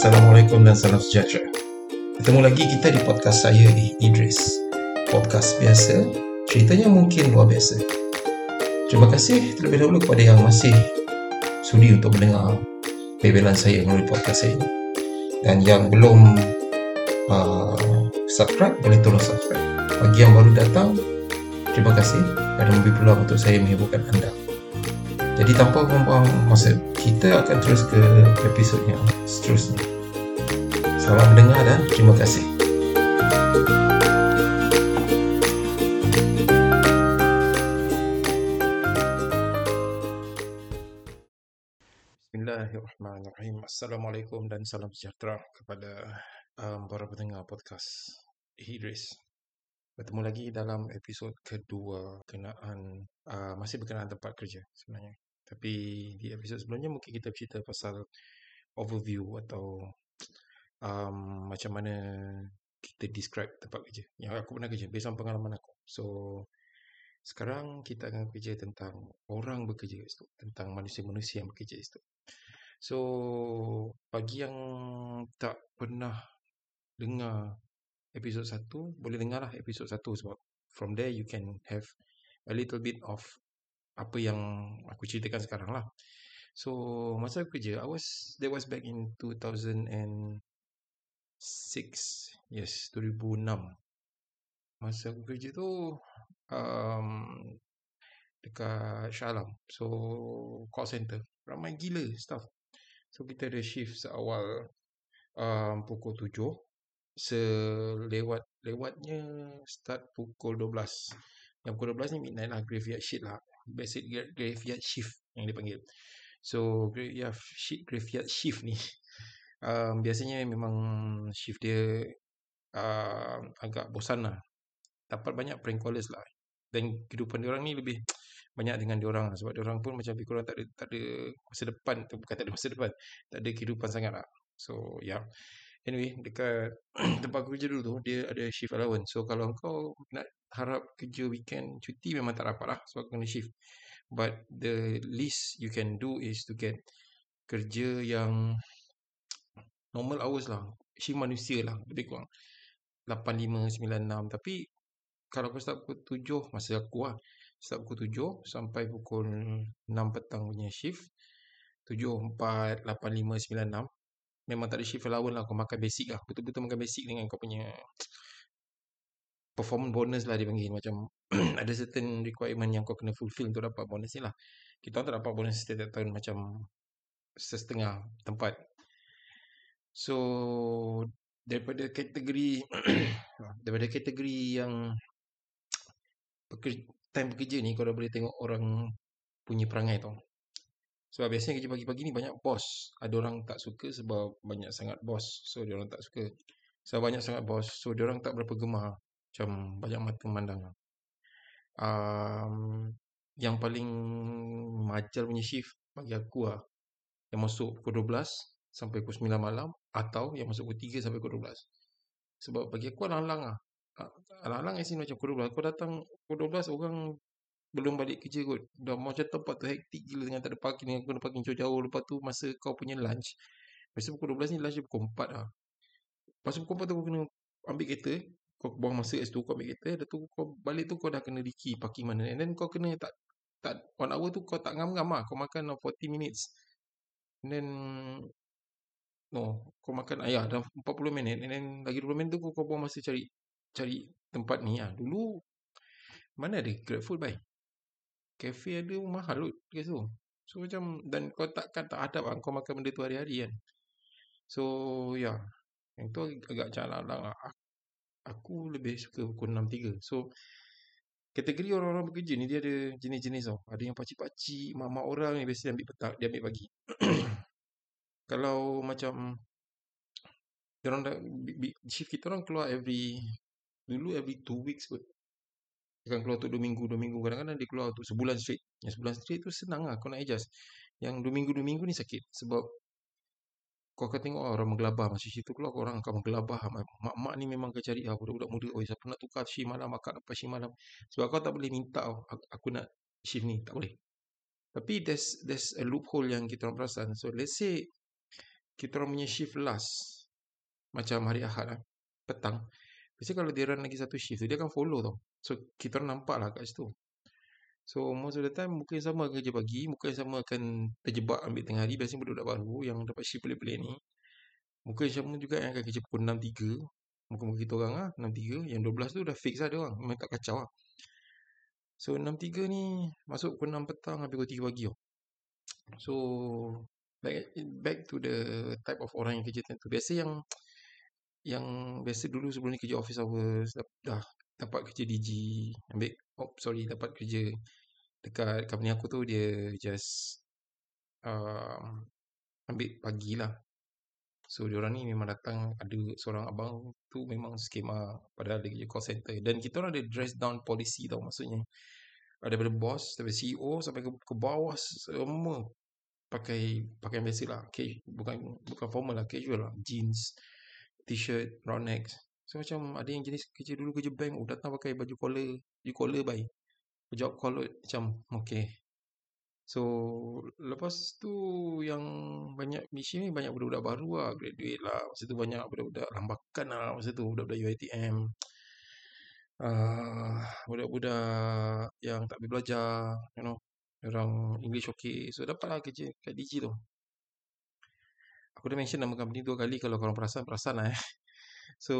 Assalamualaikum dan salam sejahtera. Ketemu lagi kita di podcast saya di Idris. Podcast biasa, ceritanya mungkin luar biasa. Terima kasih terlebih dahulu kepada yang masih sudi untuk mendengar bebelan saya melalui podcast saya ini. Dan yang belum uh, subscribe, boleh tolong subscribe. Bagi yang baru datang, terima kasih kerana memberi peluang untuk saya menghiburkan anda. Jadi tanpa membuang masa, kita akan terus ke episod yang seterusnya. Selamat mendengar dan terima kasih. Bismillahirrahmanirrahim. Assalamualaikum dan salam sejahtera kepada um, para pendengar podcast Hidris. Bertemu lagi dalam episod kedua kenaan uh, masih berkenaan tempat kerja sebenarnya. Tapi di episod sebelumnya mungkin kita cerita pasal overview atau um, macam mana kita describe tempat kerja. Yang aku pernah kerja, based on pengalaman aku. So, sekarang kita akan kerja tentang orang bekerja kat situ. Tentang manusia-manusia yang bekerja di situ. So, bagi yang tak pernah dengar episod satu, boleh dengar lah episod satu sebab from there you can have a little bit of apa yang aku ceritakan sekarang lah. So, masa aku kerja, I was, that was back in 2006. Yes, 2006. Masa aku kerja tu, um, dekat Shah Alam. So, call center. Ramai gila staff. So, kita ada shift seawal um, pukul 7. Selewat, lewatnya start pukul 12. Yang pukul 12 ni midnight lah, graveyard shift lah basic graveyard shift yang dipanggil. So graveyard shift, graveyard shift ni um, biasanya memang shift dia uh, agak bosan lah. Dapat banyak prank callers lah. Dan kehidupan diorang ni lebih banyak dengan diorang lah. Sebab diorang pun macam kurang tak ada, tak ada masa depan. Bukan tak ada masa depan. Tak ada kehidupan sangat lah. So yeah. Anyway, dekat tempat kerja dulu tu, dia ada shift allowance. So, kalau kau nak harap kerja weekend, cuti memang tak dapat lah. Sebab kena shift. But the least you can do is to get kerja yang normal hours lah. Shift manusia lah, lebih kurang. 8, 5, 9, 6. Tapi, kalau kau start pukul 7, masa aku lah. Start pukul 7 sampai pukul 6 petang punya shift. 7, 4, 8, 5, 9, 6 memang tak ada shift allowance lah. Kau makan basic lah. Betul-betul makan basic dengan kau punya performance bonus lah dia panggil. Macam ada certain requirement yang kau kena fulfill untuk dapat bonus ni lah. Kita tak dapat bonus setiap tahun macam setengah tempat. So daripada kategori daripada kategori yang bekerja, time bekerja ni kau dah boleh tengok orang punya perangai tau sebab biasanya kerja pagi-pagi ni banyak bos. Ada orang tak suka sebab banyak sangat bos. So, dia orang tak suka. Sebab banyak sangat bos. So, dia orang tak berapa gemar. Macam banyak mata memandang. Um, yang paling majar punya shift bagi aku lah. Yang masuk pukul 12 sampai pukul 9 malam. Atau yang masuk pukul 3 sampai pukul 12. Sebab bagi aku alang-alang lah. Alang-alang yang sini macam pukul 12. Kau datang pukul 12 orang belum balik kerja kot. Dah macam tempat tu hektik gila dengan tak ada parking dengan kena parking jauh-jauh. Lepas tu masa kau punya lunch. Masa pukul 12 ni lunch dia pukul 4 lah. Lepas tu pukul 4 tu kau kena ambil kereta. Kau buang masa kat situ kau ambil kereta. Dah tu kau balik tu kau dah kena diki parking mana. And then kau kena tak tak one hour tu kau tak ngam-ngam lah. Kau makan 40 minutes. And then no, kau makan ayah dah 40 minit. And then lagi 20 minit tu kau, kau buang masa cari cari tempat ni lah. Dulu mana ada grab food kafe ada pun mahal kot kat situ. So macam dan kau takkan tak hadap lah kau makan benda tu hari-hari kan. So ya. Yeah. Yang tu agak jalan lah. Aku lebih suka pukul 6.3. So kategori orang-orang bekerja ni dia ada jenis-jenis tau. Ada yang pakcik-pakcik, mak-mak orang ni biasa dia ambil petang, dia ambil pagi. Kalau macam dia orang dah, shift kita orang keluar every dulu every two weeks kot akan keluar untuk 2 minggu, 2 minggu. Kadang-kadang dia keluar untuk sebulan straight. Yang sebulan straight tu senang lah kau nak adjust. Yang 2 minggu, 2 minggu ni sakit. Sebab kau akan tengok orang menggelabah. Masa situ keluar orang akan menggelabah. Mak-mak ni memang akan cari ah, budak-budak muda. Oh, siapa nak tukar shift malam, akak dapat shift malam. Sebab kau tak boleh minta oh, aku nak shift ni. Tak boleh. Tapi there's there's a loophole yang kita orang perasan. So let's say kita orang punya shift last macam hari Ahad lah, petang. Biasanya kalau dia run lagi satu shift tu, dia akan follow tau. So, kita orang nampak lah kat situ. So, most of the time, muka yang sama kerja pagi, muka yang sama akan terjebak ambil tengah hari. Biasanya budak-budak baru yang dapat shift pelik-pelik ni. Muka yang sama juga yang akan kerja pukul 6.3. Muka-muka kita orang lah, 6.3. Yang 12 tu dah fix lah dia orang. Memang tak kacau lah. So, 6.3 ni masuk pukul 6 petang, habis pukul 3 pagi tau. So, back, back to the type of orang yang kerja tu. Biasa yang yang biasa dulu sebelum ni kerja office hours dah, dah dapat kerja DG ambil oh sorry dapat kerja dekat company aku tu dia just uh, ambil pagi lah. So orang ni memang datang ada seorang abang tu memang skema padahal dia kerja call center. Dan kita orang ada dress down policy tau maksudnya ada daripada boss daripada CEO sampai ke, ke bawah semua pakai pakaian biasa lah. Bukan bukan formal lah casual lah. Jeans t-shirt, round necks. So macam ada yang jenis kerja dulu kerja bank, oh, datang pakai baju collar, baju collar bye. Job collar macam okay. So lepas tu yang banyak misi ni banyak budak-budak baru lah, graduate lah. Masa tu banyak budak-budak lambakan lah masa tu, budak-budak UiTM. Uh, ah, budak-budak yang tak boleh belajar, you know. Orang English okay. So dapatlah kerja kat DG tu. Aku dah mention nama company dua kali kalau korang perasan, perasan lah eh. So,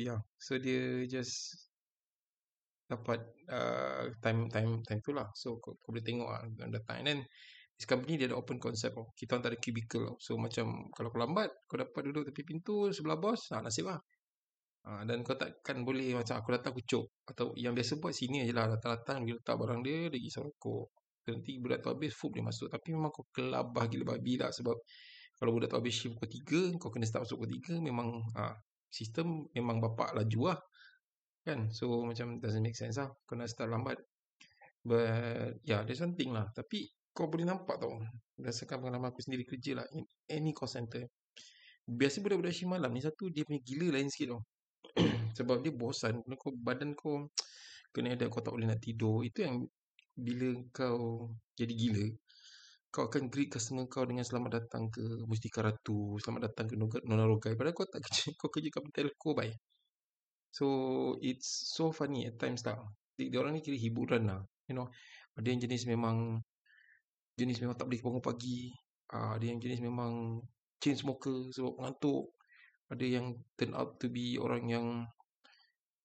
yeah. So, dia just dapat uh, time time time tu lah. So, kau, kau boleh tengok lah datang. And then, this company dia ada open concept oh. Kita orang tak ada cubicle. So, macam kalau kau lambat, kau dapat duduk tepi pintu sebelah bos, nah, nasib lah. Ha, dan kau takkan boleh macam aku datang aku cok. Atau yang biasa buat sini je lah. Datang-datang dia letak barang dia, dia pergi serokok. Nanti budak tu habis, food dia masuk. Tapi memang kau kelabah gila babi lah. Sebab kalau budak tu habis shift pukul 3, kau kena start masuk pukul 3, memang ha, sistem memang bapak laju lah. Kan? So, macam doesn't make sense lah. Kau nak start lambat. But, yeah, there's one thing lah. Tapi, kau boleh nampak tau. Berdasarkan pengalaman aku sendiri kerja lah. In any call center. Biasa budak-budak shift malam ni, satu dia punya gila lain sikit tau. Sebab dia bosan. Kau, badan kau kena ada kau tak boleh nak tidur. Itu yang bila kau jadi gila, kau akan greet customer kau dengan selamat datang ke Mustika Ratu, selamat datang ke Nona Rogai. Padahal kau tak kerja, kau kerja kat telco, bye. So, it's so funny at times tak. Dia, dia orang ni kira hiburan lah. You know, ada yang jenis memang, jenis memang tak boleh bangun pagi. Uh, ada yang jenis memang chain smoker sebab mengantuk. Ada yang turn out to be orang yang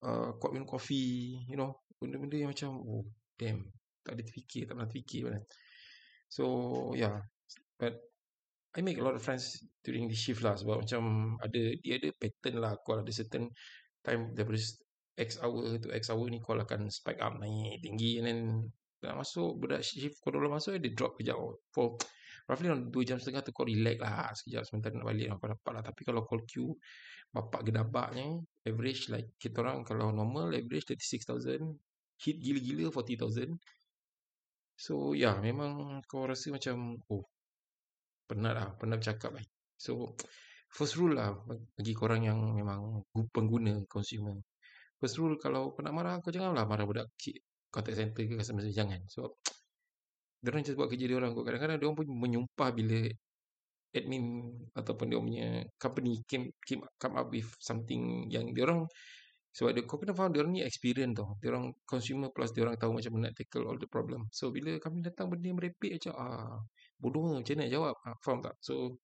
uh, kuat minum kopi, you know. Benda-benda yang macam, oh, damn. Tak ada terfikir, tak pernah terfikir. Kan? So yeah, but I make a lot of friends during the shift lah sebab macam ada dia ada pattern lah. Call ada certain time daripada X hour to X hour ni call akan spike up naik tinggi and then dah masuk budak shift call dah masuk dia drop kejap. For roughly on 2 jam setengah tu kau relax lah. Sekejap sebentar nak balik kau dapat lah. Tapi kalau call queue bapak gedabaknya average like kita orang kalau normal average 36,000 hit gila-gila 40,000 So ya yeah, memang kau rasa macam oh penat lah, penat bercakap lah. So first rule lah bagi korang yang memang pengguna consumer. First rule kalau kau nak marah kau janganlah marah budak kecil contact center ke customer service jangan. So dia orang buat kerja dia orang kau kadang-kadang dia orang pun menyumpah bila admin ataupun dia punya company came, came come up with something yang dia orang sebab dia, kau kena faham dia orang ni experience tau. Dia orang consumer plus dia orang tahu macam mana nak tackle all the problem. So bila kami datang benda merepek macam ah bodoh macam nak jawab. Ah, faham tak? So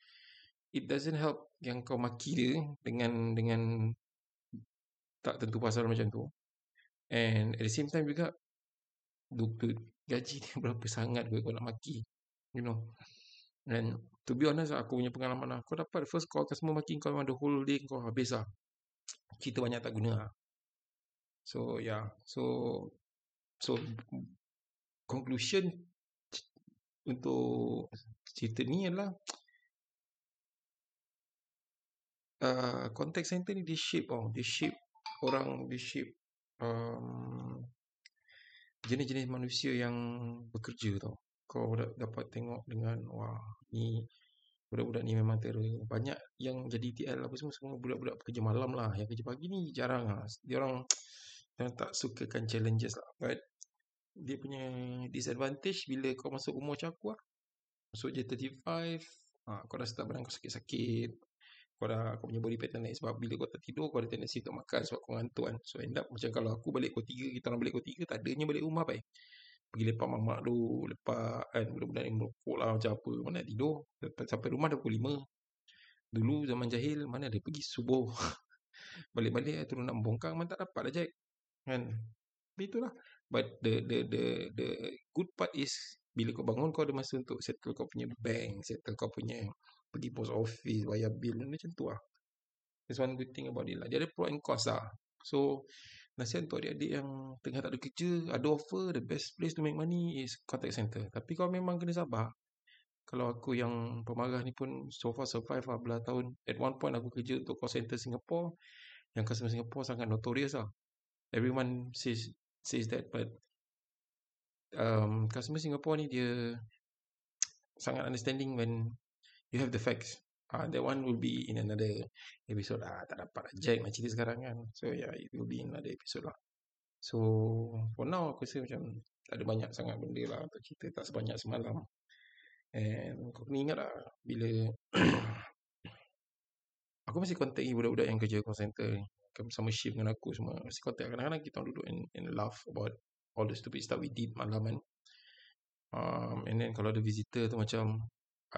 it doesn't help yang kau maki dia dengan dengan tak tentu pasal macam tu. And at the same time juga duit gaji dia berapa sangat kau nak maki. You know. And to be honest aku punya pengalaman lah. Kau dapat first call customer maki kau memang the whole day kau habis lah. Kita banyak tak guna lah. So yeah, so so conclusion untuk cerita ni adalah uh, contact center ni di shape oh, di shape orang di shape um, jenis-jenis manusia yang bekerja tau. Kau dapat tengok dengan wah ni budak-budak ni memang terror. Banyak yang jadi TL apa semua semua budak-budak pekerja malam lah. Yang kerja pagi ni jarang lah. Dia orang yang tak sukakan challenges lah. But dia punya disadvantage bila kau masuk umur macam aku lah. Masuk je 35, uh, Ha, kau dah start badan kau sakit-sakit. Kau dah kau punya body pattern naik sebab bila kau tak tidur kau ada tendency untuk makan sebab kau ngantuk kan. So end up macam kalau aku balik pukul 3, kita orang balik pukul 3, tak adanya balik rumah baik. Pergi lepak mamak dulu, lepak kan budak-budak ni merokok lah macam apa. Mana nak tidur. Lepas sampai rumah dah pukul 5. Dulu zaman jahil mana ada pergi subuh. Balik-balik turun nak membongkang mana tak dapat lah Jack. Kan. Tapi itulah. But the the the the good part is bila kau bangun kau ada masa untuk settle kau punya bank, settle kau punya pergi post office, bayar bil macam tu lah. That's one good thing about it lah. Dia ada pro and cons lah. So, nasihat untuk adik-adik yang tengah tak ada kerja, ada offer, the best place to make money is contact center. Tapi kau memang kena sabar. Kalau aku yang pemarah ni pun so far survive lah belah tahun. At one point aku kerja untuk call center Singapore. Yang customer Singapore sangat notorious lah. Everyone says says that but um, customer Singapore ni dia sangat understanding when you have the facts. Ah, uh, that one will be in another episode. Ah, tak dapat lah Jack nak cerita sekarang kan. So yeah, it will be in another episode lah. So for now aku rasa macam tak ada banyak sangat benda lah untuk cerita. Tak sebanyak semalam. And kau kena ingat lah bila aku masih contact budak-budak yang kerja call center ni. Sama shift dengan aku semua. Contact. Kadang-kadang kita duduk and, and laugh about all the stupid stuff we did malam kan. Um, and then kalau ada visitor tu macam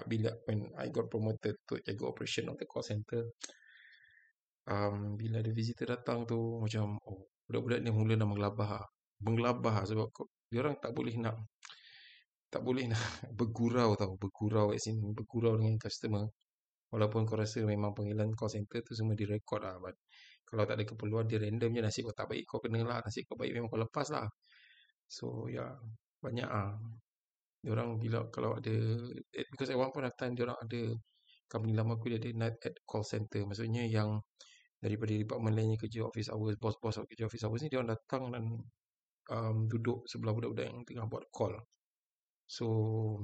bila when I got promoted to jaga operation of the call center um, bila ada visitor datang tu macam oh budak-budak ni mula nak mengelabah mengelabah sebab dia orang tak boleh nak tak boleh nak bergurau tau bergurau as in bergurau dengan customer walaupun kau rasa memang panggilan call center tu semua direkod lah but kalau tak ada keperluan dia random je nasib kau tak baik kau kena lah. Nasib kau baik memang kau lepas lah. So ya yeah, banyak ah. Orang bila kalau ada eh, because at one point of time orang ada company lama aku dia ada night at call center. Maksudnya yang daripada department lainnya kerja office hours bos-bos kerja office hours ni dia orang datang dan um, duduk sebelah budak-budak yang tengah buat call. So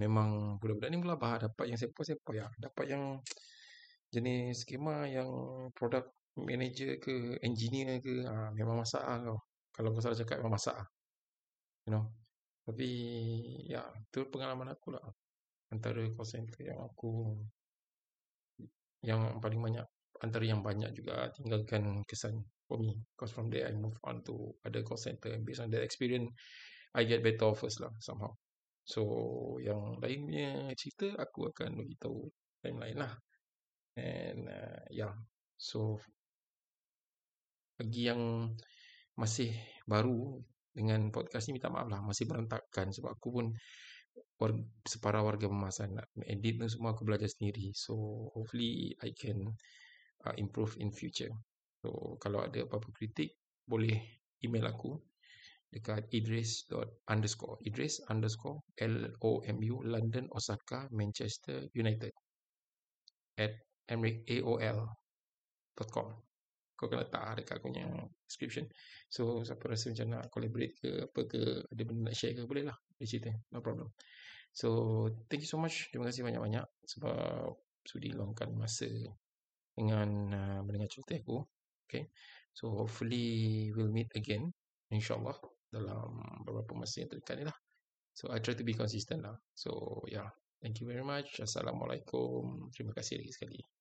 memang budak-budak ni melabah dapat yang sepoi-sepoi ya dapat yang jenis skema yang product manager ke engineer ke ha, memang masak lah kau. Kalau kau salah cakap memang masak lah. You know? Tapi ya itu pengalaman aku lah. Antara call center yang aku yang paling banyak antara yang banyak juga tinggalkan kesan for me. Because from there I move on to other call center. And based on that experience I get better offers lah somehow. So yang lainnya cerita aku akan beritahu time lain lah. And uh, yeah so bagi yang masih baru dengan podcast ni minta maaf lah. Masih berantakan sebab aku pun warga, separa warga memasan nak edit dan semua aku belajar sendiri. So hopefully I can uh, improve in future. So kalau ada apa-apa kritik boleh email aku dekat idris underscore idris underscore l-o-m-u london osaka manchester united at aol.com kau kena letak dekat aku punya description. So, siapa rasa macam nak collaborate ke apa ke, ada benda nak share ke, boleh lah. Boleh cerita. No problem. So, thank you so much. Terima kasih banyak-banyak sebab sudi luangkan masa dengan uh, mendengar cerita aku. Okay. So, hopefully we'll meet again. InsyaAllah dalam beberapa masa yang terdekat ni lah. So, I try to be consistent lah. So, yeah. Thank you very much. Assalamualaikum. Terima kasih lagi sekali.